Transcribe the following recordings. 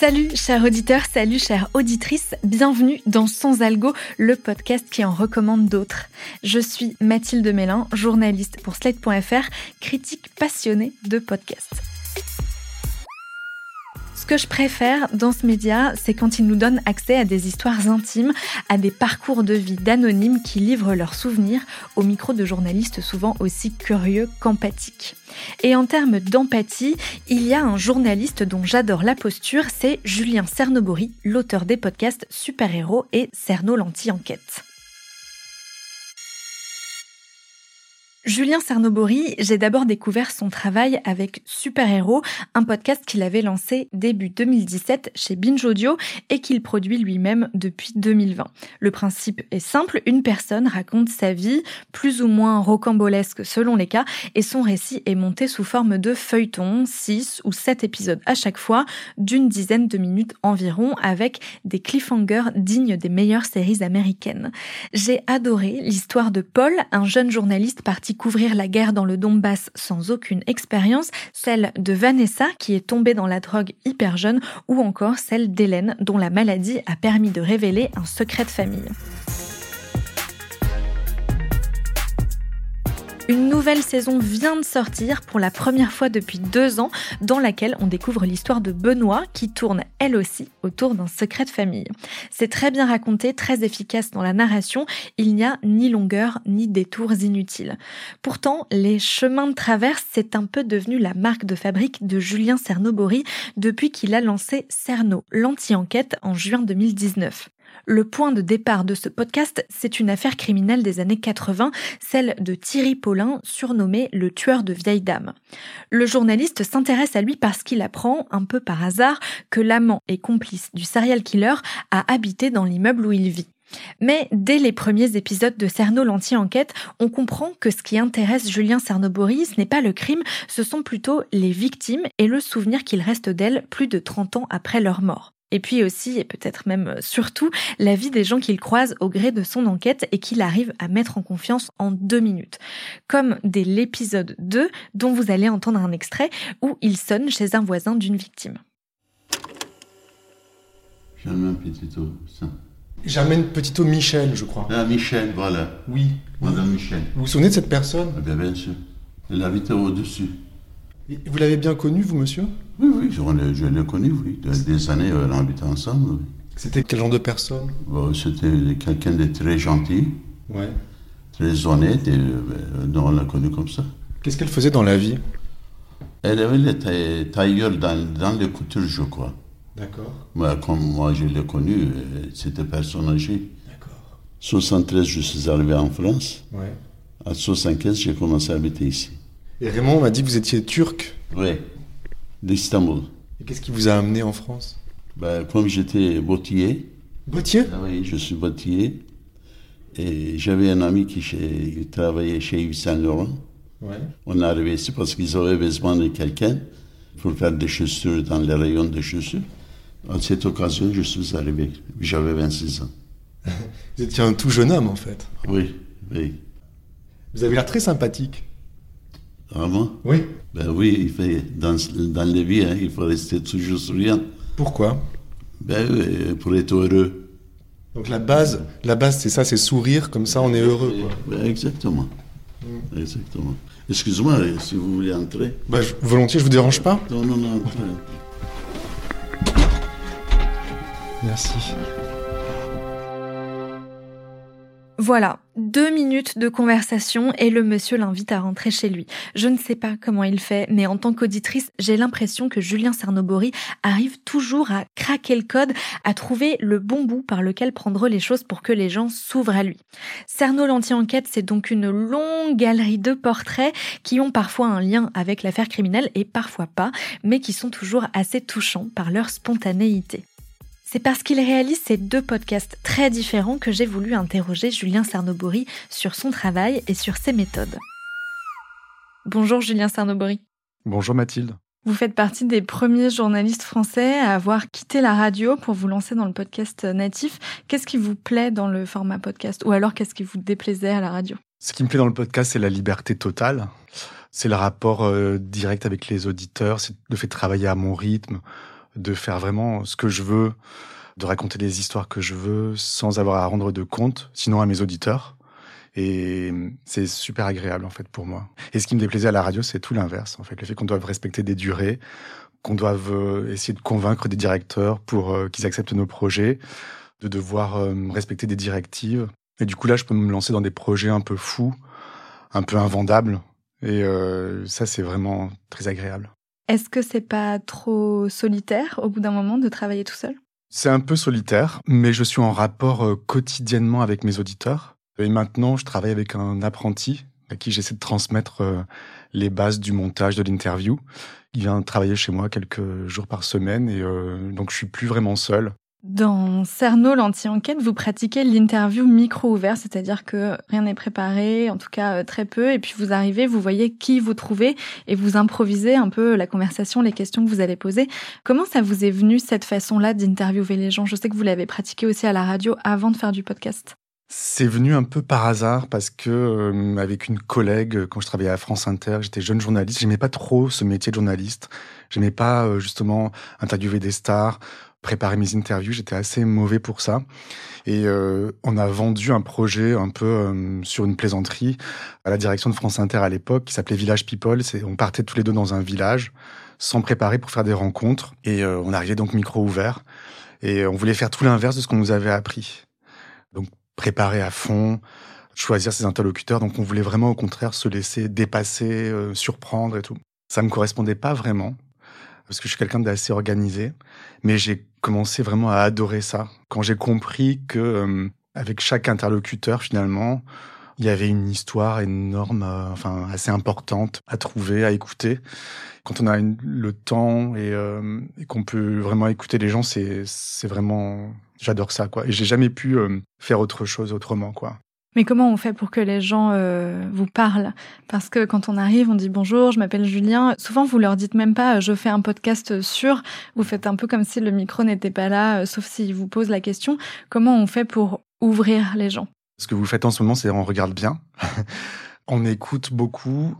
Salut chers auditeurs, salut chères auditrices, bienvenue dans Sans Algo, le podcast qui en recommande d'autres. Je suis Mathilde Mélin, journaliste pour Slate.fr, critique passionnée de podcasts. Ce que je préfère dans ce média, c'est quand il nous donne accès à des histoires intimes, à des parcours de vie d'anonymes qui livrent leurs souvenirs au micro de journalistes souvent aussi curieux qu'empathiques. Et en termes d'empathie, il y a un journaliste dont j'adore la posture, c'est Julien Cernobori, l'auteur des podcasts Super Héros et Cerno l'anti-enquête. Julien Cernobori, j'ai d'abord découvert son travail avec Super Héros, un podcast qu'il avait lancé début 2017 chez Binge Audio et qu'il produit lui-même depuis 2020. Le principe est simple, une personne raconte sa vie, plus ou moins rocambolesque selon les cas, et son récit est monté sous forme de feuilleton, 6 ou 7 épisodes à chaque fois, d'une dizaine de minutes environ, avec des cliffhangers dignes des meilleures séries américaines. J'ai adoré l'histoire de Paul, un jeune journaliste parti couvrir la guerre dans le Donbass sans aucune expérience, celle de Vanessa qui est tombée dans la drogue hyper jeune ou encore celle d'Hélène dont la maladie a permis de révéler un secret de famille. Une nouvelle saison vient de sortir pour la première fois depuis deux ans, dans laquelle on découvre l'histoire de Benoît qui tourne elle aussi autour d'un secret de famille. C'est très bien raconté, très efficace dans la narration, il n'y a ni longueur ni détours inutiles. Pourtant, les chemins de traverse, c'est un peu devenu la marque de fabrique de Julien Cernobori depuis qu'il a lancé Cerno, l'anti-enquête en juin 2019. Le point de départ de ce podcast, c'est une affaire criminelle des années 80, celle de Thierry Paulin, surnommé le tueur de vieilles dames. Le journaliste s'intéresse à lui parce qu'il apprend, un peu par hasard, que l'amant et complice du serial killer a habité dans l'immeuble où il vit. Mais dès les premiers épisodes de Cerno l'anti-enquête, on comprend que ce qui intéresse Julien Cernobori, ce n'est pas le crime, ce sont plutôt les victimes et le souvenir qu'il reste d'elles plus de 30 ans après leur mort. Et puis aussi, et peut-être même euh, surtout, la vie des gens qu'il croise au gré de son enquête et qu'il arrive à mettre en confiance en deux minutes. Comme dès l'épisode 2, dont vous allez entendre un extrait, où il sonne chez un voisin d'une victime. Germain Petito, ça. Germaine Petito Michel, je crois. Ah, Michel, voilà. Oui. Madame Michel. Vous vous souvenez de cette personne? Eh bien, bien sûr. Elle habitait au-dessus. Vous l'avez bien connu, vous, monsieur? Oui, oui, je, l'ai- je l'ai connu, oui. De- Des années, on habitait ensemble. oui. C'était quel genre de personne? Bon, C'était quelqu'un de très gentil, Ouais. très honnête, et euh, on l'a connu comme ça. Qu'est-ce qu'elle faisait dans la vie? Elle avait les taille- tailleurs dans, dans les coutures, je crois. D'accord. Moi, comme moi, je l'ai connu, euh, c'était personne âgée. D'accord. 73, je suis arrivé en France. Ouais. À 75, j'ai commencé à habiter ici. Et Raymond m'a dit que vous étiez turc. Oui, d'Istanbul. Et qu'est-ce qui vous a amené en France? Ben, comme j'étais bottier, Gauthier ah oui, je suis bottier, et j'avais un ami qui travaillait chez Yves Saint Laurent. Ouais. On est arrivé ici parce qu'ils avaient besoin de quelqu'un pour faire des chaussures dans les rayons de chaussures. À cette occasion, je suis arrivé. J'avais 26 ans. Vous étiez un tout jeune homme, en fait. Oui, oui. Vous avez l'air très sympathique. Vraiment Oui. Ben oui, il fait, dans, dans la vie, hein, il faut rester toujours souriant. Pourquoi? Ben oui, pour être heureux. Donc la base, la base c'est ça, c'est sourire, comme ça on est heureux. Quoi. Ben, exactement. Exactement. Excuse-moi, si vous voulez entrer. Bah, je- volontiers, je vous dérange pas Non, non, non, entrez. Merci. Voilà, deux minutes de conversation et le monsieur l'invite à rentrer chez lui. Je ne sais pas comment il fait, mais en tant qu'auditrice, j'ai l'impression que Julien Cernobori arrive toujours à craquer le code, à trouver le bon bout par lequel prendre les choses pour que les gens s'ouvrent à lui. Cerno l'anti-enquête, c'est donc une longue galerie de portraits qui ont parfois un lien avec l'affaire criminelle et parfois pas, mais qui sont toujours assez touchants par leur spontanéité. C'est parce qu'il réalise ces deux podcasts très différents que j'ai voulu interroger Julien Cernobori sur son travail et sur ses méthodes. Bonjour Julien Cernobori. Bonjour Mathilde. Vous faites partie des premiers journalistes français à avoir quitté la radio pour vous lancer dans le podcast natif. Qu'est-ce qui vous plaît dans le format podcast? Ou alors qu'est-ce qui vous déplaisait à la radio? Ce qui me plaît dans le podcast, c'est la liberté totale. C'est le rapport euh, direct avec les auditeurs, c'est le fait de travailler à mon rythme, de faire vraiment ce que je veux, de raconter les histoires que je veux sans avoir à rendre de compte, sinon à mes auditeurs. Et c'est super agréable en fait pour moi. Et ce qui me déplaisait à la radio, c'est tout l'inverse en fait, le fait qu'on doive respecter des durées, qu'on doive euh, essayer de convaincre des directeurs pour euh, qu'ils acceptent nos projets, de devoir euh, respecter des directives. Et du coup là, je peux me lancer dans des projets un peu fous, un peu invendables. Et ça, c'est vraiment très agréable. Est-ce que c'est pas trop solitaire au bout d'un moment de travailler tout seul? C'est un peu solitaire, mais je suis en rapport quotidiennement avec mes auditeurs. Et maintenant, je travaille avec un apprenti à qui j'essaie de transmettre euh, les bases du montage de l'interview. Il vient travailler chez moi quelques jours par semaine et euh, donc je suis plus vraiment seul. Dans Cerno, l'anti-enquête, vous pratiquez l'interview micro ouvert, c'est-à-dire que rien n'est préparé, en tout cas euh, très peu, et puis vous arrivez, vous voyez qui vous trouvez et vous improvisez un peu la conversation, les questions que vous allez poser. Comment ça vous est venu cette façon-là d'interviewer les gens? Je sais que vous l'avez pratiqué aussi à la radio avant de faire du podcast. C'est venu un peu par hasard parce que euh, avec une collègue quand je travaillais à France Inter, j'étais jeune journaliste, j'aimais pas trop ce métier de journaliste. J'aimais pas euh, justement interviewer des stars, préparer mes interviews, j'étais assez mauvais pour ça. Et euh, on a vendu un projet un peu sur une plaisanterie à la direction de France Inter à l'époque qui s'appelait Village People, c'est on partait tous les deux dans un village sans préparer pour faire des rencontres et on arrivait donc micro ouvert et on voulait faire tout l'inverse de ce qu'on nous avait appris. Préparer à fond, choisir ses interlocuteurs. Donc on voulait vraiment au contraire se laisser dépasser, euh, surprendre et tout. Ça me correspondait pas vraiment parce que je suis quelqu'un d'assez organisé, mais j'ai commencé vraiment à adorer ça quand j'ai compris que euh, avec chaque interlocuteur finalement, il y avait une histoire énorme, euh, enfin assez importante à trouver, à écouter. Quand on a le temps et, et qu'on peut vraiment écouter les gens, c'est c'est vraiment J'adore ça, quoi. Et j'ai jamais pu euh, faire autre chose autrement, quoi. Mais comment on fait pour que les gens euh, vous parlent? Parce que quand on arrive, on dit bonjour, je m'appelle Julien. Souvent, vous leur dites même pas, je fais un podcast sur. Vous faites un peu comme si le micro n'était pas là, euh, sauf s'ils vous posent la question. Comment on fait pour ouvrir les gens? Ce que vous faites en ce moment, c'est on regarde bien, on écoute beaucoup.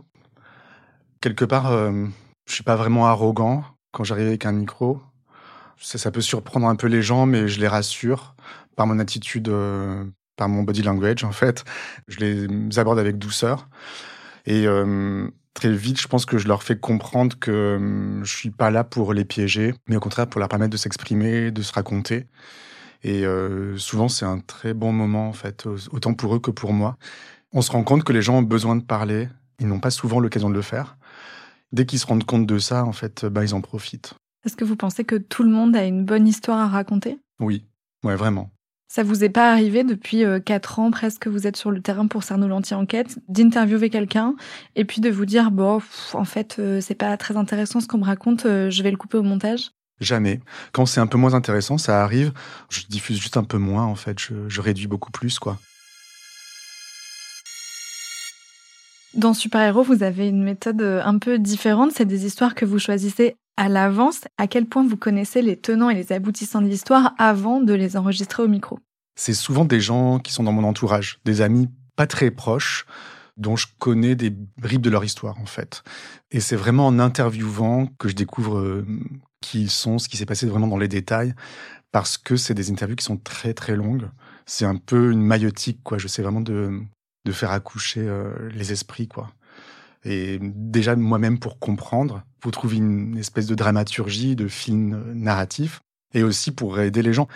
Quelque part, euh, je suis pas vraiment arrogant quand j'arrive avec un micro. Ça, peut surprendre un peu les gens, mais je les rassure par mon attitude, euh, par mon body language en fait. Je les aborde avec douceur et euh, très vite, je pense que je leur fais comprendre que euh, je suis pas là pour les piéger, mais au contraire pour leur permettre de s'exprimer, de se raconter. Et souvent, c'est un très bon moment en fait, autant pour eux que pour moi. On se rend compte que les gens ont besoin de parler. Ils n'ont pas souvent l'occasion de le faire. Dès qu'ils se rendent compte de ça, en fait, bah, ils en profitent. Est-ce que vous pensez que tout le monde a une bonne histoire à raconter? Oui, ouais, vraiment. Ça vous est pas arrivé depuis euh, quatre ans presque que vous êtes sur le terrain pour Cerno l'anti-enquête d'interviewer quelqu'un et puis de vous dire bon en fait euh, c'est pas très intéressant ce qu'on me raconte euh, je vais le couper au montage? Jamais. Quand c'est un peu moins intéressant, ça arrive. Je diffuse juste un peu moins, en fait. Je, je réduis beaucoup plus, quoi. Dans Super Héros, vous avez une méthode un peu différente. C'est des histoires que vous choisissez à l'avance à quel point vous connaissez les tenants et les aboutissants de l'histoire avant de les enregistrer au micro? C'est souvent des gens qui sont dans mon entourage, des amis pas très proches dont je connais des bribes de leur histoire en fait. Et c'est vraiment en interviewant que je découvre euh, qui sont, ce qui s'est passé vraiment dans les détails, parce que c'est des interviews qui sont très très longues. C'est un peu une maïotique quoi. Je sais vraiment de, de faire accoucher euh, les esprits quoi. Et déjà moi-même pour comprendre, pour trouver une espèce de dramaturgie, de film narratif, et aussi pour aider les gens.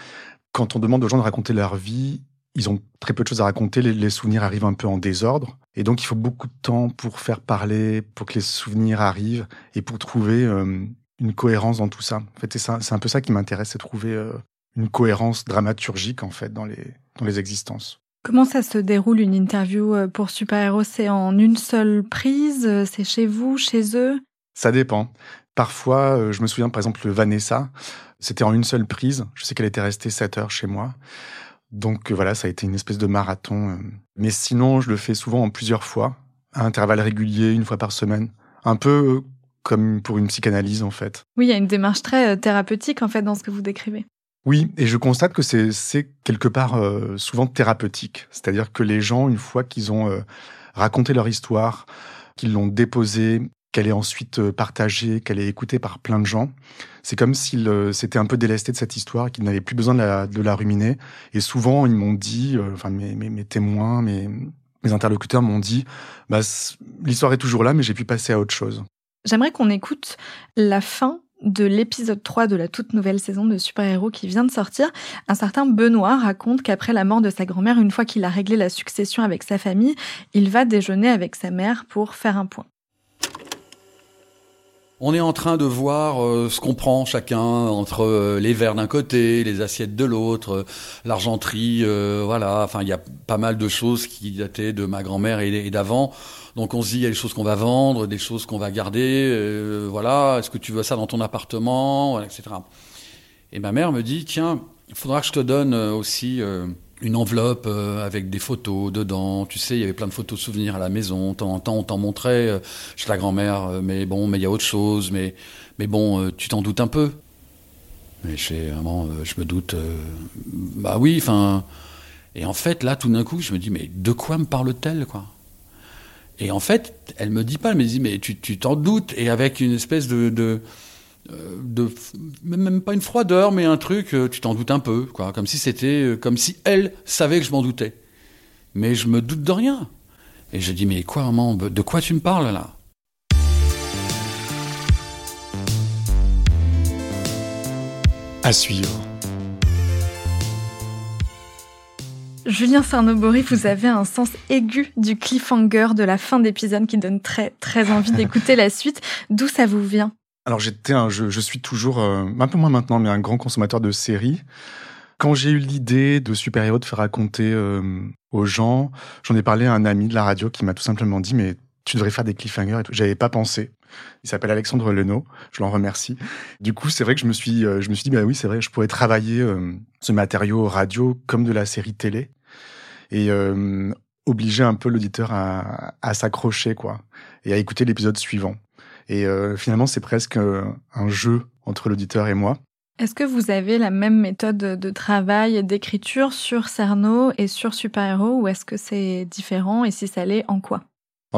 Quand on demande aux gens de raconter leur vie, ils ont très peu de choses à raconter, les, souvenirs arrivent un peu en désordre, et donc il faut beaucoup de temps pour faire parler, pour que les souvenirs arrivent, et pour trouver euh, une cohérence dans tout ça. En fait, c'est un peu ça qui m'intéresse, c'est trouver euh, une cohérence dramaturgique en fait dans les dans les existences. Comment ça se déroule une interview euh, pour Super Héros C'est en une seule prise euh, C'est chez vous, chez eux? Ça dépend. Parfois, je me souviens par exemple Vanessa, c'était en une seule prise. Je sais qu'elle était restée 7 heures chez moi. Donc voilà, ça a été une espèce de marathon. Mais sinon, je le fais souvent en plusieurs fois, à intervalles réguliers, une fois par semaine. Un peu comme pour une psychanalyse en fait. Oui, il y a une démarche très thérapeutique en fait dans ce que vous décrivez. Oui, et je constate que c'est quelque part euh, souvent thérapeutique. C'est-à-dire que les gens, une fois qu'ils ont euh, raconté leur histoire, qu'ils l'ont déposée, qu'elle est ensuite euh, partagée, qu'elle est écoutée par plein de gens. C'est comme s'il euh, s'était un peu délesté de cette histoire, qu'il n'avait plus besoin de la, de la, ruminer. Et souvent, ils m'ont dit, euh, enfin mes, mes, mes, témoins, mes, mes interlocuteurs m'ont dit, bah, l'histoire est toujours là, mais j'ai pu passer à autre chose. J'aimerais qu'on écoute la fin de l'épisode 3 de la toute nouvelle saison de super-héros qui vient de sortir, un certain Benoît raconte qu'après la mort de sa grand-mère, une fois qu'il a réglé la succession avec sa famille, il va déjeuner avec sa mère pour faire un point. On est en train de voir euh, ce qu'on prend chacun entre euh, les verres d'un côté, les assiettes de l'autre, euh, l'argenterie, voilà. Enfin, il y a pas mal de choses qui dataient de ma grand-mère et, d'avant. Donc on se dit, il y a des choses qu'on va vendre, des choses qu'on va garder. voilà, est-ce que tu veux ça dans ton appartement, etc. Et ma mère me dit, tiens, il faudra que je te donne aussi une enveloppe euh, avec des photos dedans. Tu sais, il y avait plein de photos souvenirs à la maison. De temps en temps, on t'en montrait euh, chez la grand-mère. Euh, mais bon, mais il y a autre chose. Mais, mais bon, tu t'en doutes un peu. Mais je me doute. bah oui, enfin. Et en fait, là, tout d'un coup, je me dis, mais de quoi me parle-t-elle, quoi? Et en fait, elle me dit pas, elle me dit, mais tu t'en doutes. Et avec une espèce de euh, de même pas une froideur, mais un truc, euh, tu t'en doutes un peu, quoi, comme si c'était, euh, comme si elle savait que je m'en doutais. Mais je me doute de rien. Et je dis mais quoi, maman, de quoi tu me parles là? À suivre. Julien Sarnobori, vous avez un sens aigu du cliffhanger de la fin d'épisode qui donne très très envie d'écouter la suite. D'où ça vous vient? Alors j'étais je, je, suis toujours, euh, un peu moins maintenant, mais un grand consommateur de séries. Quand j'ai eu l'idée de super-héros de faire raconter euh, aux gens, j'en ai parlé à un ami de la radio qui m'a tout simplement dit mais tu devrais faire des cliffhangers et tout. J'avais pas pensé. Il s'appelle Alexandre Leno, je l'en remercie. Du coup, c'est vrai que je me suis, euh, je me suis dit bah oui, c'est vrai, je pourrais travailler ce matériau radio comme de la série télé et obliger un peu l'auditeur à, à s'accrocher quoi et à écouter l'épisode suivant. Et euh, finalement, c'est presque euh, un jeu entre l'auditeur et moi. Est-ce que vous avez la même méthode de travail et d'écriture sur Cerno et sur Super Héros ou est-ce que c'est différent et si ça l'est, en quoi?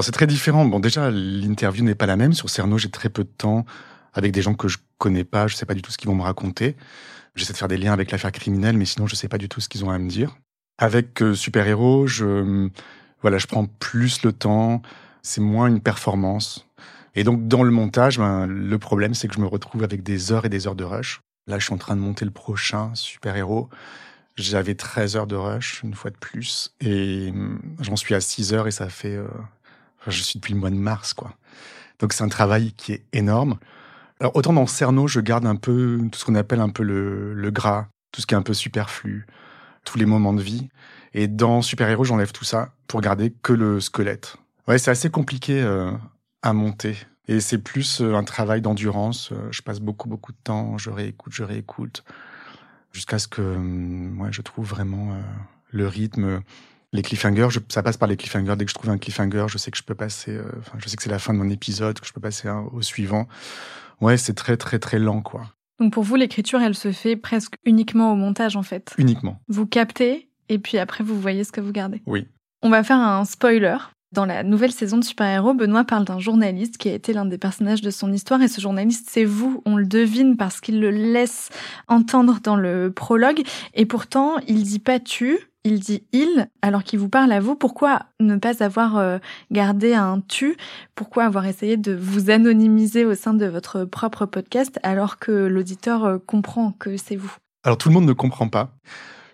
C'est très différent. Bon, déjà, l'interview n'est pas la même. Sur Cerno, j'ai très peu de temps avec des gens que je connais pas. Je sais pas du tout ce qu'ils vont me raconter. J'essaie de faire des liens avec l'affaire criminelle, mais sinon, je sais pas du tout ce qu'ils ont à me dire. Avec euh, Super Héros, je, voilà, je prends plus le temps. C'est moins une performance. Et donc, dans le montage, ben, le problème, c'est que je me retrouve avec des heures et des heures de rush. Là, je suis en train de monter le prochain super-héros. J'avais 13 heures de rush, une fois de plus. Et hum, j'en suis à 6 heures et ça fait... Euh, enfin, je suis depuis le mois de mars, quoi. Donc, c'est un travail qui est énorme. Alors, autant dans Cerno, je garde un peu tout ce qu'on appelle un peu le, le gras, tout ce qui est un peu superflu, tous les moments de vie. Et dans Super-Héros, j'enlève tout ça pour garder que le squelette. Ouais, c'est assez compliqué euh, à monter. Et c'est plus euh, un travail d'endurance. Euh, je passe beaucoup, beaucoup de temps, je réécoute, je réécoute, jusqu'à ce que moi, hum, je trouve vraiment euh, le rythme. Les cliffhangers, ça passe par les cliffhangers. Dès que je trouve un cliffhanger, je sais que je peux passer, je sais que c'est la fin de mon épisode, que je peux passer au suivant. Ouais, c'est très, très, très lent, quoi. Donc pour vous, l'écriture, elle se fait presque uniquement au montage, en fait? Uniquement. Vous captez, et puis après, vous voyez ce que vous gardez? Oui. On va faire un spoiler dans la nouvelle saison de Super Héros, Benoît parle d'un journaliste qui a été l'un des personnages de son histoire et ce journaliste, c'est vous. On le devine parce qu'il le laisse entendre dans le prologue et pourtant, il dit pas tu, il dit il alors qu'il vous parle à vous. Pourquoi ne pas avoir euh, gardé un tu? Pourquoi avoir essayé de vous anonymiser au sein de votre propre podcast alors que l'auditeur euh, comprend que c'est vous? Alors tout le monde ne comprend pas.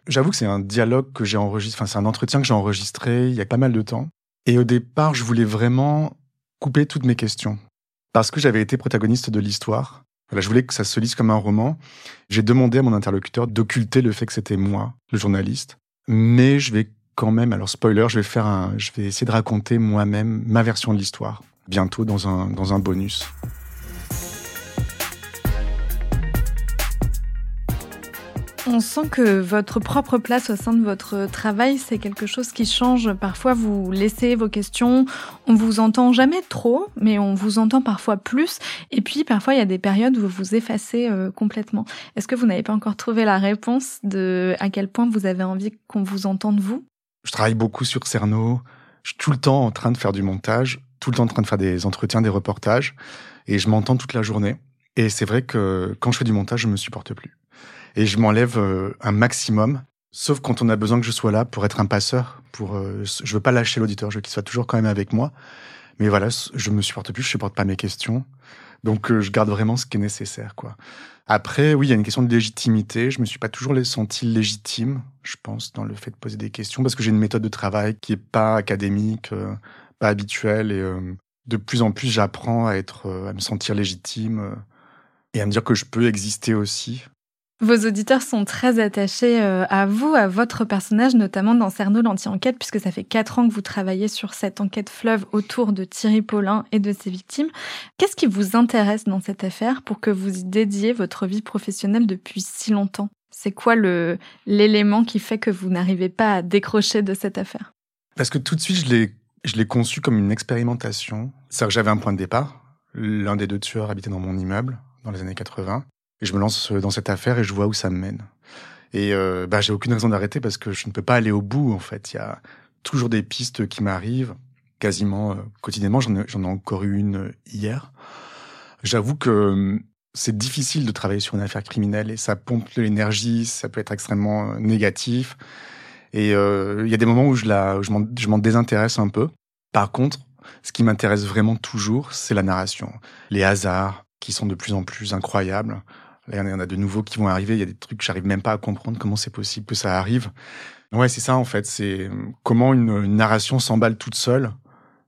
J'avoue que c'est un dialogue que j'ai enregistré, enfin c'est un entretien que j'ai enregistré il y a pas mal de temps. Et au départ, je voulais vraiment couper toutes mes questions. Parce que j'avais été protagoniste de l'histoire. Voilà, je voulais que ça se lise comme un roman. J'ai demandé à mon interlocuteur d'occulter le fait que c'était moi, le journaliste. Mais je vais quand même, alors spoiler, je vais faire un, je vais essayer de raconter moi-même ma version de l'histoire. Bientôt dans un, dans un bonus. On sent que votre propre place au sein de votre travail, c'est quelque chose qui change. Parfois, vous laissez vos questions, on vous entend jamais trop, mais on vous entend parfois plus. Et puis, parfois, il y a des périodes où vous vous effacez euh, complètement. Est-ce que vous n'avez pas encore trouvé la réponse de à quel point vous avez envie qu'on vous entende vous? Je travaille beaucoup sur Cerno. Je suis tout le temps en train de faire du montage tout le temps en train de faire des entretiens, des reportages, et je m'entends toute la journée. Et c'est vrai que quand je fais du montage, je me supporte plus. Et je m'enlève euh, un maximum, sauf quand on a besoin que je sois là pour être un passeur. Pour, euh, je veux pas lâcher l'auditeur, je veux qu'il soit toujours quand même avec moi. Mais voilà, je me supporte plus, je supporte pas mes questions. Donc euh, je garde vraiment ce qui est nécessaire, quoi. Après, oui, il y a une question de légitimité. Je me suis pas toujours senti légitime, je pense, dans le fait de poser des questions, parce que j'ai une méthode de travail qui est pas académique, euh, pas habituelle, et euh, de plus en plus, j'apprends à être, à me sentir légitime et à me dire que je peux exister aussi vos auditeurs sont très attachés euh, à vous, à votre personnage, notamment dans Cerno l'anti-enquête, puisque ça fait quatre ans que vous travaillez sur cette enquête fleuve autour de Thierry Paulin et de ses victimes. Qu'est-ce qui vous intéresse dans cette affaire pour que vous y dédiez votre vie professionnelle depuis si longtemps? C'est quoi le l'élément qui fait que vous n'arrivez pas à décrocher de cette affaire? Parce que tout de suite, je l'ai je l'ai conçu comme une expérimentation. C'est-à-dire que j'avais un point de départ. L'un des deux tueurs habitait dans mon immeuble dans les années 80. Je me lance dans cette affaire et je vois où ça me mène. Et euh, bah, j'ai aucune raison d'arrêter parce que je ne peux pas aller au bout, en fait. Il y a toujours des pistes qui m'arrivent, quasiment euh, quotidiennement. J'en ai, encore eu une euh, hier. J'avoue que euh, c'est difficile de travailler sur une affaire criminelle et ça pompe de l'énergie, ça peut être extrêmement négatif. Et il y a des moments où je m'en désintéresse un peu. Par contre, ce qui m'intéresse vraiment toujours, c'est la narration. Les hasards qui sont de plus en plus incroyables. Là, il y en a de nouveaux qui vont arriver. Il y a des trucs que j'arrive même pas à comprendre comment c'est possible que ça arrive. Ouais, c'est ça en fait. C'est comment une, narration s'emballe toute seule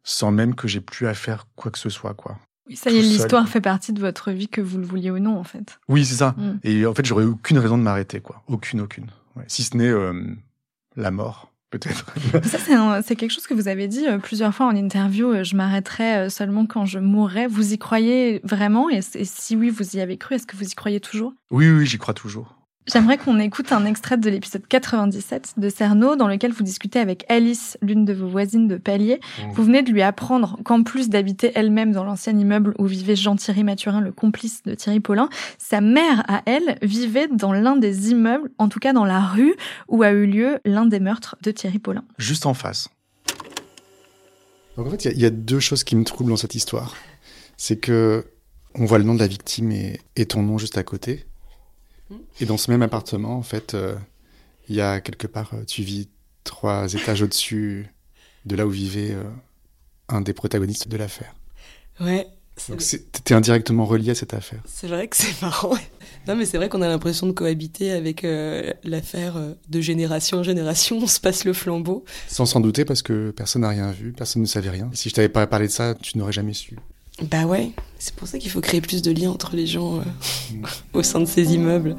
sans même que j'ai plus à faire quoi que ce soit, quoi. Oui, ça y est, l'histoire fait partie de votre vie, que vous le vouliez ou non, en fait. Oui, c'est ça. Mm. Et en fait, j'aurais aucune raison de m'arrêter, quoi. Aucune, aucune. Si ce n'est euh, la mort peut-être. Ça, c'est quelque chose que vous avez dit euh, plusieurs fois en interview. Euh, je m'arrêterai euh, seulement quand je mourrai. Vous y croyez vraiment? Et, si oui, vous y avez cru, est-ce que vous y croyez toujours? Oui, oui, j'y crois toujours. J'aimerais qu'on écoute un extrait de l'épisode 97 de Cerno dans lequel vous discutez avec Alice, l'une de vos voisines de palier. Mmh. Vous venez de lui apprendre qu'en plus d'habiter elle-même dans l'ancien immeuble où vivait Jean-Thierry Mathurin, le complice de Thierry Paulin, sa mère à elle vivait dans l'un des immeubles, en tout cas dans la rue où a eu lieu l'un des meurtres de Thierry Paulin. Juste en face. Donc en fait, il y, a deux choses qui me troublent dans cette histoire. C'est que on voit le nom de la victime et ton nom juste à côté. Et dans ce même appartement, en fait, euh, il y a quelque part, euh, tu vis trois étages au-dessus de là où vivait euh, un des protagonistes de l'affaire. Ouais. Donc t'es indirectement relié à cette affaire. C'est vrai que c'est marrant. Non, mais c'est vrai qu'on a l'impression de cohabiter avec l'affaire de génération en génération. On se passe le flambeau. Sans s'en douter, parce que personne n'a rien vu, personne ne savait rien. Si je t'avais pas parlé de ça, tu n'aurais jamais su. Bah ouais, c'est pour ça qu'il faut créer plus de liens entre les gens euh, au sein de ces immeubles.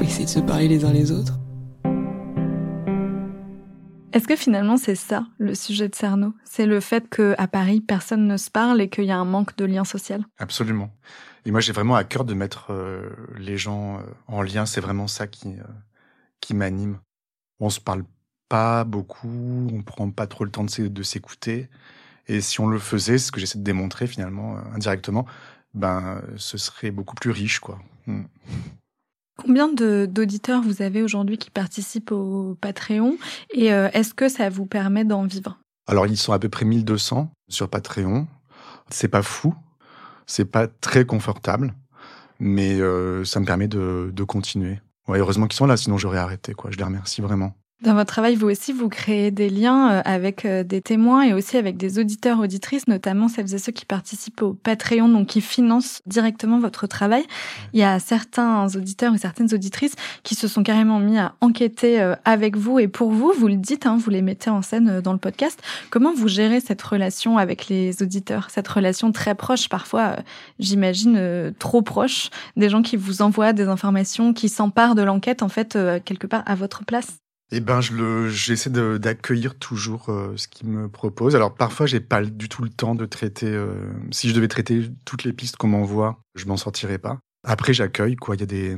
Essayer de se parler les uns les autres. Est-ce que finalement c'est ça le sujet de Cerno? C'est le fait qu'à Paris personne ne se parle et qu'il y a un manque de lien social? Absolument. Et moi j'ai vraiment à cœur de mettre euh, les gens euh, en lien. C'est vraiment ça qui qui m'anime. On se parle pas beaucoup, on prend pas trop le temps de s'écouter. Et si on le faisait, ce que j'essaie de démontrer finalement euh, indirectement, ben ce serait beaucoup plus riche, quoi. Hmm. Combien d'auditeurs vous avez aujourd'hui qui participent au Patreon et euh, est-ce que ça vous permet d'en vivre? Alors ils sont à peu près 1200 sur Patreon. C'est pas fou, c'est pas très confortable, mais euh, ça me permet de, de continuer. Ouais, heureusement qu'ils sont là, sinon j'aurais arrêté. Quoi. Je les remercie vraiment. Dans votre travail, vous aussi, vous créez des liens euh, avec euh, des témoins et aussi avec des auditeurs, auditrices, notamment celles et ceux qui participent au Patreon, donc qui financent directement votre travail. Il y a certains auditeurs et certaines auditrices qui se sont carrément mis à enquêter euh, avec vous et pour vous. Vous le dites, hein, vous les mettez en scène dans le podcast. Comment vous gérez cette relation avec les auditeurs, cette relation très proche, parfois, j'imagine, trop proche, des gens qui vous envoient des informations, qui s'emparent de l'enquête, en fait, quelque part à votre place? Eh ben, je le, j'essaie d'accueillir toujours euh, ce qu'il me propose. Alors parfois, j'ai pas du tout le temps de traiter. Euh, si je devais traiter toutes les pistes qu'on m'envoie, je m'en sortirais pas. Après, j'accueille quoi. Il y a des,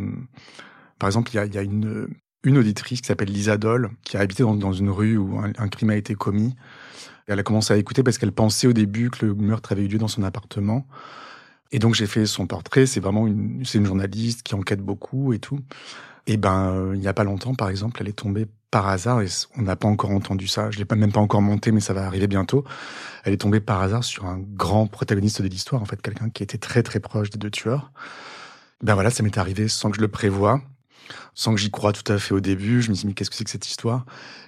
par exemple, il y a, y a une une auditrice qui s'appelle Lisa Doll, qui a habité dans, dans une rue où un, crime a été commis. Elle a commencé à écouter parce qu'elle pensait au début que le meurtre avait eu lieu dans son appartement. Et donc j'ai fait son portrait. C'est vraiment une, c'est une journaliste qui enquête beaucoup et tout. Et ben, il y a pas longtemps, par exemple, elle est tombée par hasard, et on n'a pas encore entendu ça, je l'ai même pas encore monté, mais ça va arriver bientôt. Elle est tombée par hasard sur un grand protagoniste de l'histoire, en fait, quelqu'un qui était très très proche des deux tueurs. Ben voilà, ça m'est arrivé sans que je le prévoie, sans que j'y croie tout à fait au début. Je me suis dit, mais qu'est-ce que c'est que cette histoire?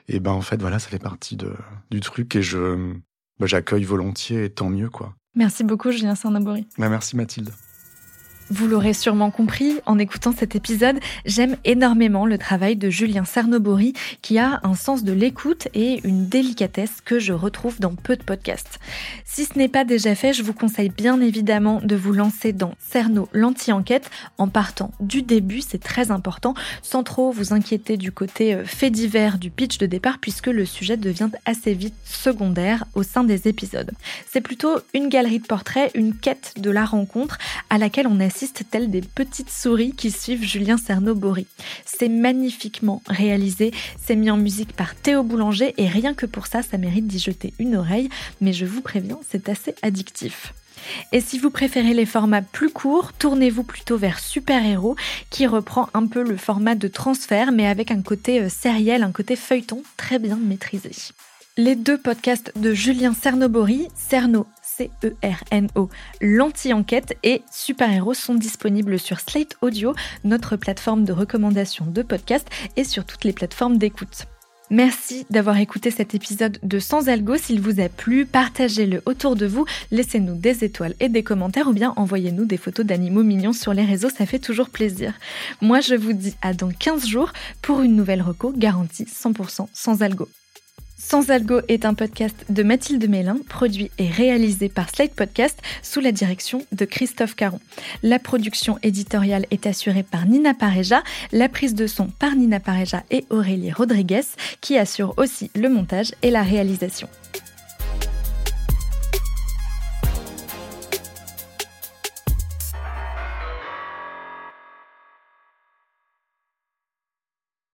Et ben en fait, voilà, ça fait partie de, du truc et je ben, j'accueille volontiers et tant mieux, quoi. Merci beaucoup, Julien Sarnabori. Ben, merci, Mathilde. Vous l'aurez sûrement compris en écoutant cet épisode, j'aime énormément le travail de Julien Cernobori qui a un sens de l'écoute et une délicatesse que je retrouve dans peu de podcasts. Si ce n'est pas déjà fait, je vous conseille bien évidemment de vous lancer dans Cerno l'anti-enquête en partant du début, c'est très important, sans trop vous inquiéter du côté euh, fait divers du pitch de départ puisque le sujet devient assez vite secondaire au sein des épisodes. C'est plutôt une galerie de portraits, une quête de la rencontre à laquelle on assiste telles des petites souris qui suivent Julien Cernobori. C'est magnifiquement réalisé, c'est mis en musique par Théo Boulanger et rien que pour ça, ça mérite d'y jeter une oreille, mais je vous préviens, c'est assez addictif. Et si vous préférez les formats plus courts, tournez-vous plutôt vers Super Héros, qui reprend un peu le format de transfert, mais avec un côté euh, sériel, un côté feuilleton très bien maîtrisé. Les deux podcasts de Julien Cernobori, Cerno C-E-R-N-O, l'anti-enquête et Super Héros sont disponibles sur Slate Audio, notre plateforme de recommandation de podcasts et sur toutes les plateformes d'écoute. Merci d'avoir écouté cet épisode de Sans Algo. S'il vous a plu, partagez-le autour de vous, laissez-nous des étoiles et des commentaires ou bien envoyez-nous des photos d'animaux mignons sur les réseaux, ça fait toujours plaisir. Moi, je vous dis à dans 15 jours pour une nouvelle reco garantie 100% sans algo. Sans Algo est un podcast de Mathilde Mélin, produit et réalisé par Slate Podcast sous la direction de Christophe Caron. La production éditoriale est assurée par Nina Pareja, la prise de son par Nina Pareja et Aurélie Rodriguez, qui assurent aussi le montage et la réalisation.